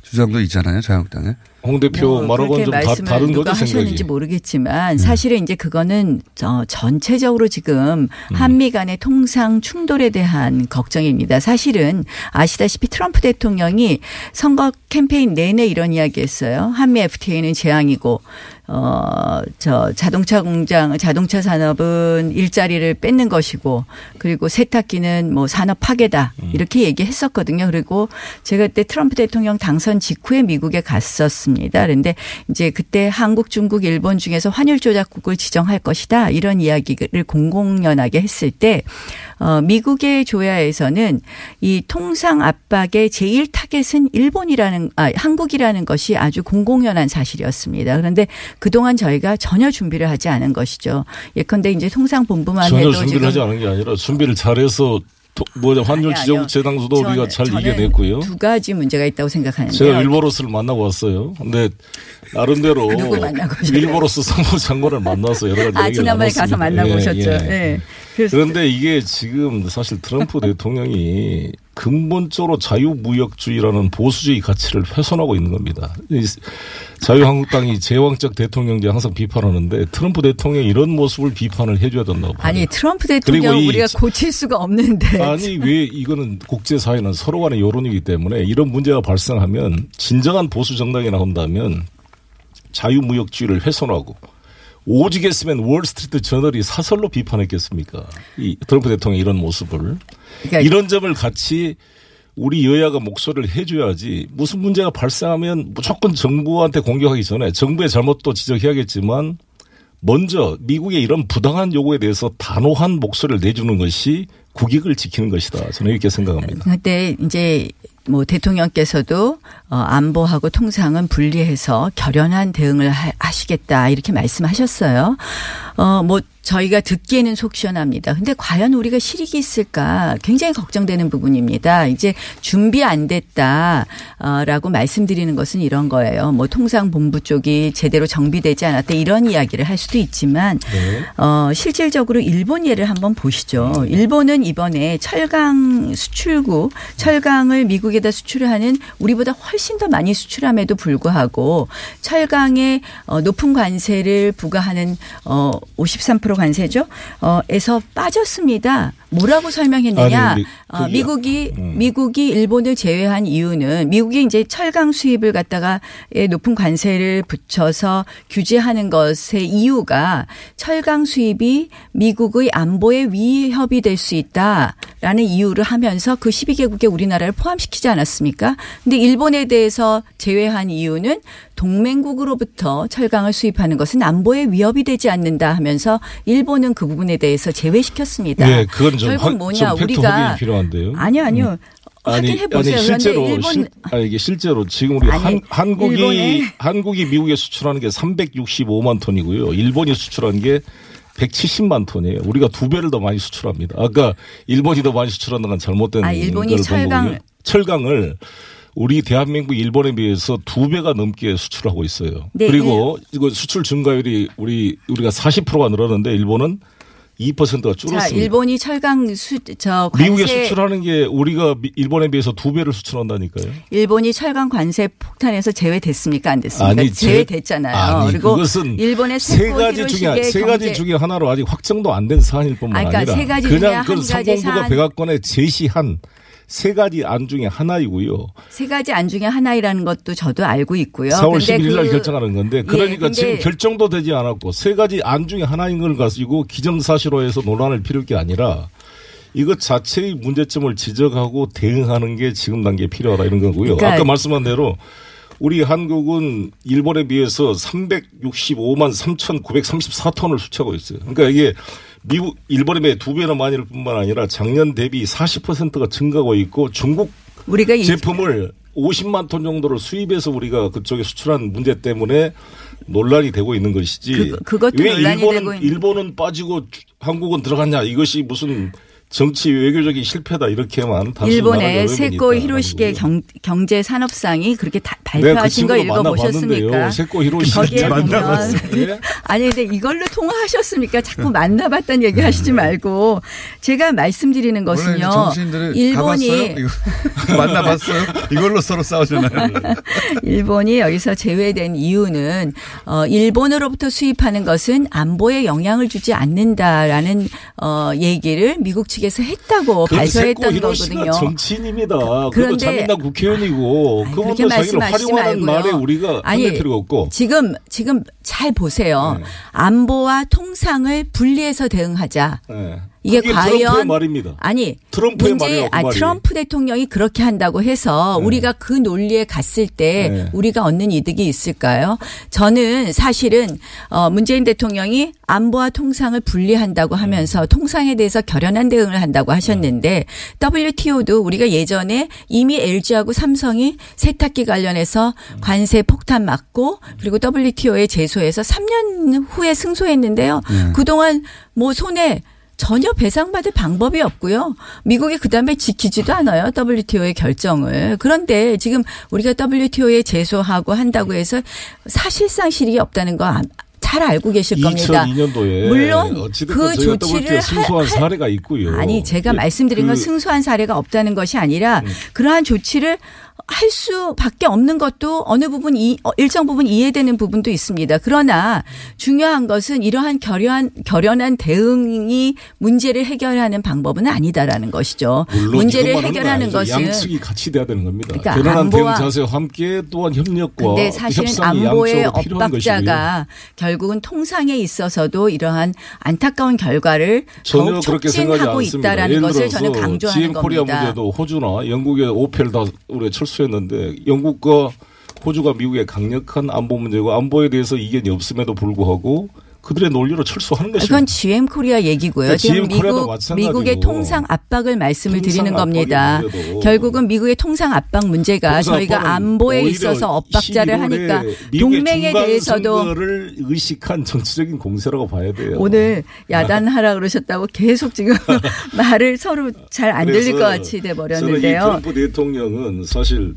C: 주장도 있잖아요. 자유한국당에.
K: 홍 대표
J: 뭐
K: 말하고는 좀 다,
J: 말씀을
K: 다른 거죠.
J: 하셨는지 모르겠지만 사실은 이제 그거는 어, 전체적으로 지금 한미 간의 통상 충돌에 대한 걱정입니다. 사실은 아시다시피 트럼프 대통령이 선거 캠페인 내내 이런 이야기했어요. 한미 FTA는 재앙이고 어, 저 자동차 공장, 자동차 산업은 일자리를 뺏는 것이고 그리고 세탁기는 뭐 산업 파괴다. 이렇게 얘기했었거든요. 그리고 제가 그때 트럼프 대통령 당선 직후에 미국에 갔었습니다. 그런데 이제 그때 한국, 중국, 일본 중에서 환율 조작국을 지정할 것이다. 이런 이야기를 공공연하게 했을 때 어, 미국의 조야에서는 이 통상 압박의 제일 타겟은 일본이라는 아 한국이라는 것이 아주 공공연한 사실이었습니다. 그런데 그동안 저희가 전혀 준비를 하지 않은 것이죠. 예컨대 이제 통상 본부만
K: 전혀
J: 해도
K: 준비를 하지 않은 게 아니라 준비를 잘해서 도- 뭐 환율 지정. 재당수도 우리가 잘 이겨냈고요.
J: 두 가지 문제가 있다고 생각하는데
K: 제가 윌버 로스를 만나고 왔어요. 근데 나름대로? 윌버 로스 상무장관을 만나서 여러 가지
J: 아
K: 얘기를
J: 지난번에 가서
K: 나눴습니다.
J: 만나고
K: 예,
J: 오셨죠.
K: 예.
J: 예.
K: 그런데 이게 지금 사실 트럼프 대통령이 근본적으로 자유무역주의라는 보수주의 가치를 훼손하고 있는 겁니다. 이 자유한국당이 제왕적 대통령제 항상 비판하는데 트럼프 대통령이 이런 모습을 비판을 해줘야 된다고 봐요.
J: 아니 트럼프 대통령
K: 이-
J: 우리가 고칠 수가 없는데
K: 아니 왜 이거는 국제사회는 서로 간의 여론이기 때문에 이런 문제가 발생하면 진정한 보수 정당이 나온다면 자유무역주의를 훼손하고 오직 했으면 월스트리트 저널이 사설로 비판했겠습니까? 이 트럼프 대통령 이런 모습을
J: 그러니까
K: 이런 점을 같이 우리 여야가 목소리를 해줘야지 무슨 문제가 발생하면 무조건 정부한테 공격하기 전에 정부의 잘못도 지적해야겠지만 먼저 미국의 이런 부당한 요구에 대해서 단호한 목소리를 내주는 것이 국익을 지키는 것이다. 저는 이렇게 생각합니다.
J: 근데 이제 뭐 대통령께서도 어, 안보하고 통상은 분리해서 결연한 대응을 하- 하시겠다 이렇게 말씀하셨어요. 어, 뭐 저희가 듣기에는 속 시원합니다. 근데 과연 우리가 실익이 있을까 굉장히 걱정되는 부분입니다. 이제 준비 안 됐다라고 말씀드리는 것은 이런 거예요. 뭐 통상 본부 쪽이 제대로 정비되지 않았다 이런 이야기를 할 수도 있지만 어, 실질적으로 일본 예를 한번 보시죠. 일본은 이번에 철강 수출구, 철강을 미국 에다 수출하는 우리보다 훨씬 더 많이 수출함에도 불구하고 철강에 어, 높은 관세를 부과하는 어, 53% 관세죠. 어, 에서 빠졌습니다. 뭐라고 설명했느냐?
K: 아니, 우리
J: 어, 미국이
K: 음.
J: 미국이 일본을 제외한 이유는 미국이 이제 철강 수입을 갖다가 에 높은 관세를 붙여서 규제하는 것의 이유가 철강 수입이 미국의 안보에 위협이 될 수 있다라는 이유를 하면서 그 12개국에 우리나라를 포함시키지 않았습니까? 근데 일본에 대해서 제외한 이유는 동맹국으로부터 철강을 수입하는 것은 안보에 위협이 되지 않는다 하면서 일본은 그 부분에 대해서 제외시켰습니다.
K: 네, 그건 좀,
J: 결국
K: 확-
J: 뭐냐
K: 좀
J: 우리가
K: 필요한데요.
J: 아니요 아니요
K: 음. 아니,
J: 확인해 보세요.
K: 아니 실제로
J: 일본
K: 실, 아니 이게 실제로 지금 우리
J: 아니,
K: 한, 한국이
J: 일본에-
K: 한국이 미국에 수출하는 게 365만 톤이고요. 일본이 수출한 게 170만 톤이에요. 우리가 두 배를 더 많이 수출합니다. 아까 일본이 더 많이 수출하는 건 잘못된
J: 아, 일본이 철강-
K: 거고요. 철강을 우리 대한민국 일본에 비해서 두 배가 넘게 수출하고 있어요.
J: 네,
K: 그리고 이거 수출 증가율이 우리 우리가 40%가 늘었는데 일본은 2%가 줄었습니다.
J: 자 일본이 철강 수 저 관세
K: 미국에 수출하는 게 우리가 미- 일본에 비해서 두 배를 수출한다니까요.
J: 일본이 철강 관세 폭탄에서 제외됐습니까 안 됐습니까?
K: 아니 제-
J: 제외됐잖아요.
K: 아니,
J: 그리고
K: 그것은
J: 일본의
K: 세 가지 중에 세 가지 중에 하나로 아직 확정도 안 된 사안일 뿐만
J: 아, 그러니까
K: 아니라
J: 세 가지
K: 그냥 한그 상공부가. 백악관에 제시한 세 가지 안 중에 하나이고요.
J: 세 가지 안 중에 하나이라는 것도 저도 알고 있고요.
K: 4월
J: 근데
K: 11일 날
J: 그-
K: 결정하는 건데
J: 예,
K: 그러니까
J: 근데
K: 지금 결정도 되지 않았고 세 가지 안 중에 하나인 걸 가지고 기정사실화해서 논란을 피울 게 아니라 이것 자체의 문제점을 지적하고 대응하는 게 지금 단계에 필요하다 이런 거고요.
J: 그러니까
K: 아까 말씀한 대로 우리 한국은 일본에 비해서 365만 3,934톤을 수출하고 있어요. 그러니까 이게 미국, 일본에 비해 두 배나 많이 일 뿐만 아니라 작년 대비 40%가 증가하고 있고 중국
J: 우리가 이-
K: 제품을 50만 톤 정도를 수입해서 우리가 그쪽에 수출한 문제 때문에 논란이 되고 있는 것이지.
J: 그- 그것도
K: 왜
J: 논란이
K: 일본은
J: 되고 있는-
K: 일본은 빠지고 주- 한국은 들어갔냐 이것이 무슨 정치 외교적인 실패다 이렇게만
J: 일본의 세코 히로시게 경, 경제 산업상이 그렇게 다,
K: 네, 그
J: 발표하신 거
K: 친구도
J: 읽어보셨습니까?
K: 만나봤는데요. 세코 히로시게
J: 거기에
K: 만나봤어요.
J: 아니 근데 이걸로 통화하셨습니까? 자꾸 만나봤다는 얘기 하시지 말고 제가 말씀드리는 것은요. 일본이
C: 만나봤어요? 이걸로 서로 싸우잖아요.
J: 일본이 여기서 제외된 이유는 어 일본으로부터 수입하는 것은 안보에 영향을 주지 않는다라는 어 얘기를 미국 측 에서 했다고 발표했던 거거든요.
K: 정치인입니다. 그런데 자민당 국회의원이고 그분도 자기를 활용하는. 말에 우리가
J: 아니,
K: 없고
J: 지금 지금 잘 보세요.
K: 네.
J: 안보와 통상을 분리해서 대응하자.
K: 네.
J: 이게 과연
K: 트럼프의 말입니다.
J: 아니
K: 트럼프의
J: 문제 그아
K: 말이.
J: 트럼프 대통령이 그렇게 한다고 해서
K: 네.
J: 우리가 그 논리에 갔을 때
K: 네.
J: 우리가 얻는 이득이 있을까요? 저는 사실은 어 문재인 대통령이 안보와 통상을 분리한다고
K: 네.
J: 하면서 통상에 대해서 결연한 대응을 한다고 하셨는데 WTO도 우리가 예전에 이미 LG하고 삼성이 세탁기 관련해서 관세 폭탄 맞고 그리고 WTO에 제소해서 3년 후에 승소했는데요.
L: 네.
J: 그동안 뭐 손에 전혀 배상받을 방법이 없고요. 미국이 그다음에 지키지도 않아요. WTO의 결정을. 그런데 지금 우리가 WTO에 제소하고 한다고 해서 사실상 실익이 없다는 거 잘 알고 계실 겁니다.
K: 2002년도에
J: 물론
K: 어찌됐든
J: 그 조치를
K: 승소한
J: 할-
K: 사례가 있고요.
J: 아니 제가
K: 예,
J: 말씀드린 건
K: 그-
J: 승소한 사례가 없다는 것이 아니라
K: 음.
J: 그러한 조치를 할 수밖에 없는 것도 어느 부분 이 어, 일정 부분 이해되는 부분도 있습니다. 그러나 중요한 것은 이러한 결연 결연한 대응이 문제를 해결하는 방법은 아니다라는 것이죠. 문제를 해결하는. 것은
K: 양측이 같이 돼야 되는 겁니다.
J: 그러니까
K: 결연한 대응
J: 안보와-
K: 자세와 함께 또한 협력과
J: 근데 사실은
K: 협상이
J: 안보의. 엇박자가 결국은 통상에 있어서도 이러한 안타까운 결과를
K: 전혀 그렇게 않습니다.
J: 있다라는 것을 저는 강조하는
K: GM 코리아
J: 겁니다.
K: 문제도 호주나 영국의 오펠 다 우리 철수했는데 영국과 호주가 미국의 강력한 안보 문제고 안보에 대해서 이견이 없음에도 불구하고 그들의 논리로 철수하는 것입니다.
J: 이건 GM 코리아 얘기고요.
K: 그러니까
J: 지금 미국. 미국의 통상 압박을 말씀을
K: 통상
J: 드리는 겁니다.
K: 문제도.
J: 결국은 미국의 통상 압박 문제가
K: 통상
J: 저희가 안보에 있어서 엇박자를
K: 11월에
J: 하니까 동맹에 대해서도
K: 의식한 정치적인 공세라고 봐야 돼요.
J: 오늘 야단하라 그러셨다고 계속 지금 말을 서로 잘 안 들릴 것 같이 돼 버렸는데요.
K: 트럼프 대통령은 사실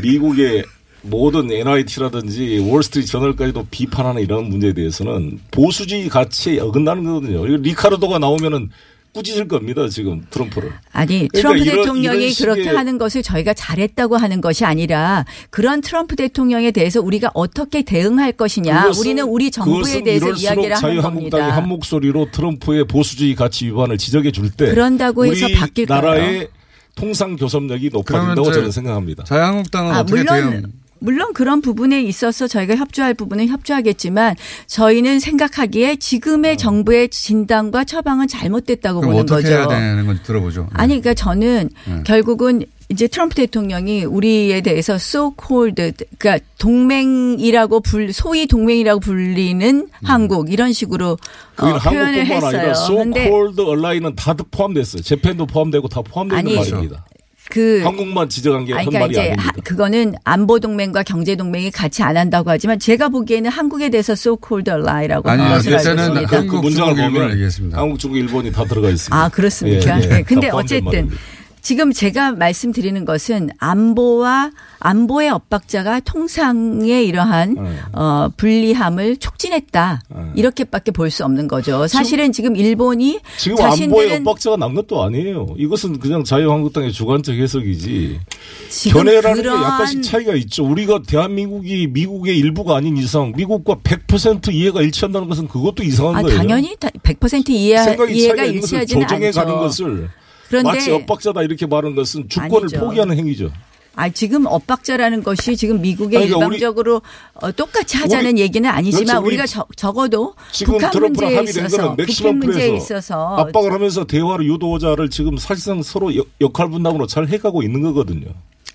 K: 미국의 모든 NIT라든지 월스트리트 저널까지도 비판하는 이런 문제에 대해서는 보수주의 가치에 어긋나는 거거든요. 리카르도가 나오면은 꾸짖을 겁니다. 지금 트럼프를.
J: 아니
K: 그러니까
J: 트럼프
K: 이런-
J: 대통령이
K: 이런
J: 그렇게
K: 식의-
J: 하는 것을 저희가 잘했다고 하는 것이 아니라 그런 트럼프 대통령에 대해서 우리가 어떻게 대응할 것이냐
K: 그것은-
J: 우리는 우리 정부에 대해서 이야기를 하는
K: 자유한국당이
J: 겁니다.
K: 한 목소리로 트럼프의 보수주의 가치 위반을 지적해 줄 때
J: 그런다고 해서
K: 우리
J: 바뀔까요?
K: 나라의 통상 교섭력이 높아진다고 저는 생각합니다.
C: 자유한국당은
J: 아,
C: 어떻게
J: 물론
C: 대응?
J: 물론 그런 부분에 있어서 저희가 협조할 부분은 협조하겠지만 저희는 생각하기에 지금의 정부의 진단과 처방은 잘못됐다고
C: 어.
J: 보는
C: 어떻게
J: 거죠.
C: 해야 되는 건지 들어보죠.
J: 아니, 그러니까 저는
C: 네.
J: 결국은 이제 트럼프 대통령이 우리에 대해서 so called 그러니까 동맹이라고 불 소위 동맹이라고 불리는 한국 이런 식으로
K: 그건
J: 어, 표현을
K: 한국뿐만 아니라
J: 했어요. 근데
K: 소콜드 얼라인은 다 포함됐어요. 재팬도 포함되고 다 포함되는
J: 아니,
K: 말입니다.
J: 그
K: 한국만 지적한 게
J: 그러니까
K: 말이
J: 이제
K: 아닙니다.
J: 하- 그거는 안보 동맹과 경제 동맹이 같이 안 한다고 하지만 제가 보기에는 한국에 대해서 so called ally라고
C: 아니,
J: 하는 것을 알고
C: 그때는. 한국,
K: 그 문장을 보면
C: 얘기했습니다.
K: 한국, 중국, 일본이 다 들어가 있습니다.
J: 아, 그렇습니까?
K: 예, 예.
J: 네. 근데 어쨌든
K: 말입니다.
J: 지금 제가 말씀드리는 것은 안보와 안보의 엇박자가 통상의 이러한
K: 네.
J: 어, 불리함을 촉진했다. 이렇게밖에 볼 수 없는 거죠. 사실은 지금 일본이
K: 지금 안보의
J: 자신들은
K: 엇박자가 난 것도 아니에요. 이것은 그냥 자유한국당의 주관적 해석이지.
J: 지금
K: 견해라는 게 약간씩 차이가 있죠. 우리가 대한민국이 미국의 일부가 아닌 이상 미국과 100% 이해가 일치한다는 것은 그것도 이상한
J: 아,
K: 거예요.
J: 당연히 다- 100% 이해, 이해가 일치하지는
K: 조정해
J: 않죠.
K: 가는 것을
J: 그런데
K: 마치 엇박자다 이렇게 말하는 것은 주권을
J: 아니죠.
K: 포기하는 행위죠.
J: 아, 지금 엇박자라는 것이 지금 미국의
K: 그러니까
J: 일방적으로 어, 똑같이 하자는
K: 우리-
J: 얘기는 아니지만
K: 그렇죠. 우리
J: 저, 적어도
K: 지금
J: 북한 문제에 있어서
K: 맥시멈
J: 문제에 있어서
K: 압박을 하면서 대화를 유도자를 지금 사실상 서로 역- 역할 분담으로 잘 해가고 있는 거거든요.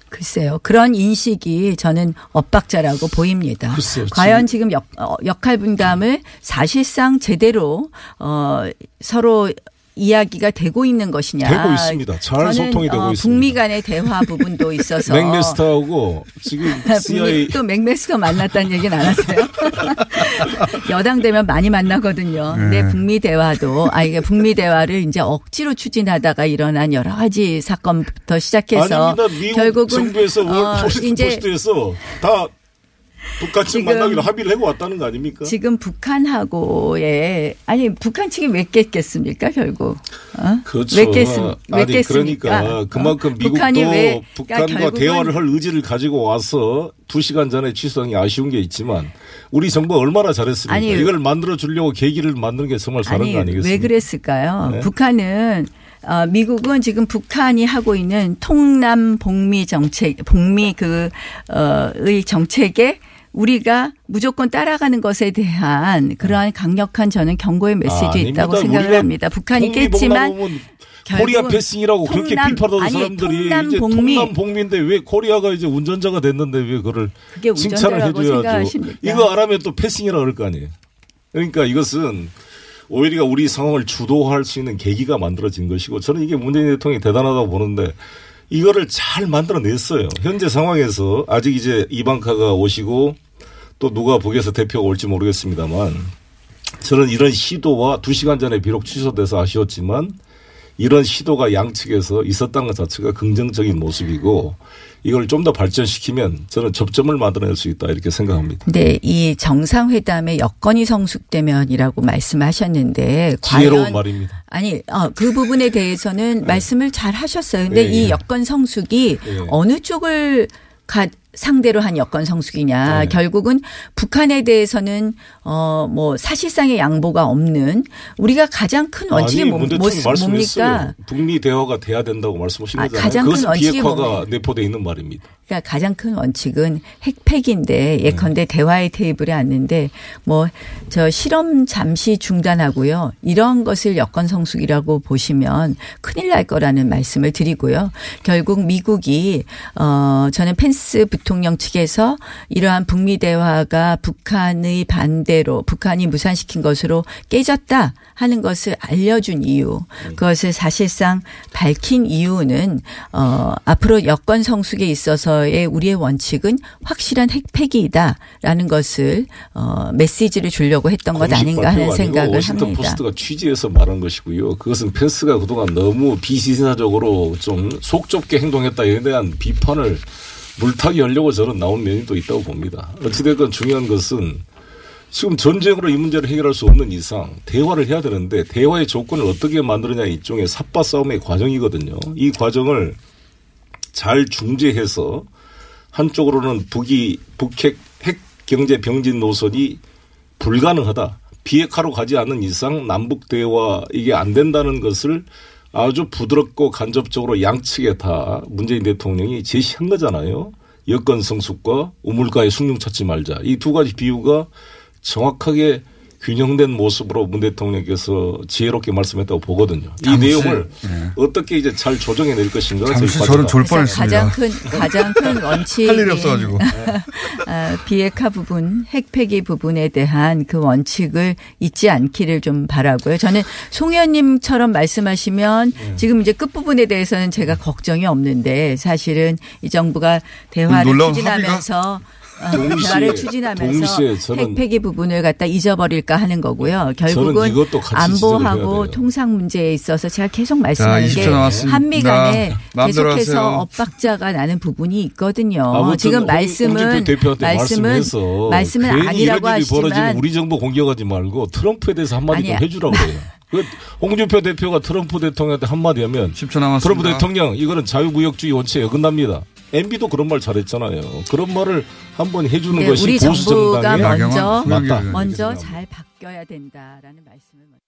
J: 글쎄요. 그런 인식이 저는 엇박자라고 보입니다.
K: 글쎄요,
J: 과연 지금 역, 어, 역할 분담을 사실상 제대로 어, 서로 이야기가 되고 있는 것이냐.
K: 되고 있습니다. 잘
J: 저는,
K: 소통이 되고
J: 어,
K: 있습니다.
J: 북미 간의 대화 부분도 있어서
K: 맥메스터하고 지금 CIA
J: 북미 또 맥메스터 만났다는 얘기는 안 하세요? 여당 되면 많이 만나거든요. 근데
C: 네.
J: 북미 대화도 아 이게 북미 대화를 이제 억지로 추진하다가 일어난 여러 가지 사건부터 시작해서
K: 아닙니다. 미국
J: 결국은
K: 정부에서
J: 어,
K: 포스트
J: 이제
K: 포스트에서 다 북한 측
J: 지금-
K: 만나기로 합의를 하고 왔다는 거 아닙니까?
J: 지금 북한하고의 아니 북한 측이 왜 깼겠습니까 결국? 어?
K: 그렇죠.
J: 왜 깼습, 왜
K: 아니
J: 깼습니까?
K: 그러니까 그만큼
J: 어?
K: 미국도
J: 북한이 왜,
K: 북한과
J: 그러니까
K: 대화를 할 의지를 가지고 와서 두 시간 전에 취소한 게 아쉬운 게 있지만 우리 정부가 얼마나 잘했습니까?
J: 아니,
K: 이걸 만들어 주려고 계기를 만드는 게 정말 잘한
J: 아니
K: 거 아니겠습니까?
J: 왜 그랬을까요?
K: 네.
J: 북한은 어, 미국은 지금 북한이 하고 있는 통남 복미 정책, 복미 그, 어, 의 정책에 우리가 무조건 따라가는 것에 대한 그러한 강력한 저는 경고의 메시지
K: 아닙니다.
J: 있다고 생각을
K: 우리가
J: 합니다. 북한이 깼지만
K: Korea passing이라고 그렇게
J: 통남-
K: 비판하던
J: 아니,
K: 사람들이
J: 통남
K: 이제
J: 봉미.
K: 통남 봉미인데 왜 Korea가 이제 운전자가 됐는데 왜
J: 그게
K: 칭찬을 해줘야죠. 이거 안 하면 또 passing이라 그럴 거 아니에요. 그러니까 이것은 오히려 우리 상황을 주도할 수 있는 계기가 만들어진 것이고 저는 이게 문재인 대통령이 대단하다고 보는데 이거를 잘 만들어냈어요. 현재 상황에서 아직 이제 이방카가 오시고 또 누가 북에서 대표가 올지 모르겠습니다만 저는 이런 시도와 두 시간 전에 비록 취소돼서 아쉬웠지만 이런 시도가 양측에서 있었다는 것 자체가 긍정적인 모습이고 이걸 좀 더 발전시키면 저는 접점을 만들어낼 수 있다 이렇게 생각합니다.
J: 네, 이 정상회담의 여건이 성숙되면이라고 말씀하셨는데
K: 지혜로운
J: 과연
K: 말입니다.
J: 아니, 어, 그 부분에 대해서는 말씀을 잘 하셨어요. 근데
K: 네,
J: 이
K: 예.
J: 여건 성숙이
K: 예.
J: 어느 쪽을 가, 상대로 한 여건 성숙이냐.
K: 네.
J: 결국은 북한에 대해서는 어, 뭐 사실상의 양보가 없는 우리가 가장 큰 원칙이 뭐. 뭡니까?
K: 북미 대화가 돼야 된다고 말씀하신
J: 아,
K: 거잖아요.
J: 가장 큰 원칙이
K: 비핵화가? 내포돼 있는 말입니다.
J: 그러니까 가장 큰 원칙은 핵폐기인데
K: 네.
J: 예컨대 대화의 테이블에 앉는데 뭐 저 실험 잠시 중단하고요. 이런 것을 여건 성숙이라고 보시면 큰일 날 거라는 말씀을 드리고요. 결국 미국이 어 저는 펜스 부 통령 측에서 이러한 북미 대화가 북한의 반대로 북한이 무산시킨 것으로 깨졌다 하는 것을 알려준 이유 그것을 사실상 밝힌 이유는 어 앞으로 여건 성숙에 있어서의 우리의 원칙은 확실한 핵폐기이다라는 것을 어 메시지를 주려고 했던 것 아닌가 하는 생각을 합니다.
K: 포스트가 취재해서 말한 것이고요. 그것은 펜스가 그동안 너무 비시사적으로 좀 속 좁게 행동했다에 대한 비판을 물타기 하려고 저는 나온 면이 또 있다고 봅니다. 어찌됐건 중요한 것은 지금 전쟁으로 이 문제를 해결할 수 없는 이상 대화를 해야 되는데 대화의 조건을 어떻게 만드느냐 일종의 삽바 싸움의 과정이거든요. 이 과정을 잘 중재해서 한쪽으로는 북이 북핵 핵 경제 병진 노선이 불가능하다. 비핵화로 가지 않는 이상 남북 대화 이게 안 된다는 것을 아주 부드럽고 간접적으로 양측에 다 문재인 대통령이 제시한 거잖아요. 여건 성숙과 우물가의 숭늉 찾지 말자. 이 두 가지 비유가 정확하게 균형된 모습으로 문 대통령께서 지혜롭게 말씀했다고 보거든요. 이
C: 잠시,
K: 내용을
C: 네.
K: 어떻게 이제 잘 조정해 낼 것인가가
C: 잠시 저는 졸
K: 과제다.
J: 가장 큰 가장 큰 원칙
C: 할 일이 없어가지고.
J: 아, 비핵화 부분, 핵폐기 부분에 대한 그 원칙을 잊지 않기를 좀 바라고요. 저는 송 의원님처럼 말씀하시면
C: 네.
J: 지금 이제 끝 부분에 대해서는 제가 걱정이 없는데 사실은 이 정부가 대화를
C: 놀라운
J: 추진하면서 어,
K: 동시 에,
J: 대화를 추진하면서 핵폐기 부분을 갖다 잊어버릴까 하는 거고요. 결국은 안보하고. 통상 문제에 있어서 제가 계속 말씀하는
C: 20초
J: 게
C: 남았습니다.
J: 한미 간에 계속해서. 엇박자가 나는 부분이 있거든요. 지금
K: 홍-
J: 말씀은 말씀은 말씀은 아니라고 하지만
K: 우리 정부 공격하지 말고 트럼프에 대해서 한마디
J: 아니야.
K: 좀 해주라고 그래요. 그 홍준표 대표가 트럼프 대통령한테 한마디 하면
C: 10초 남았습니다.
K: 트럼프 대통령 이거는 자유무역주의 원칙에 어긋납니다. MB도 그런 말 잘했잖아요. 그런 말을 한번 해주는
J: 네,
K: 것이
J: 우리
K: 보수
J: 정부가
K: 정당의
J: 먼저
K: 맞다.
J: 먼저 잘 바뀌어야 된다라는 말씀을.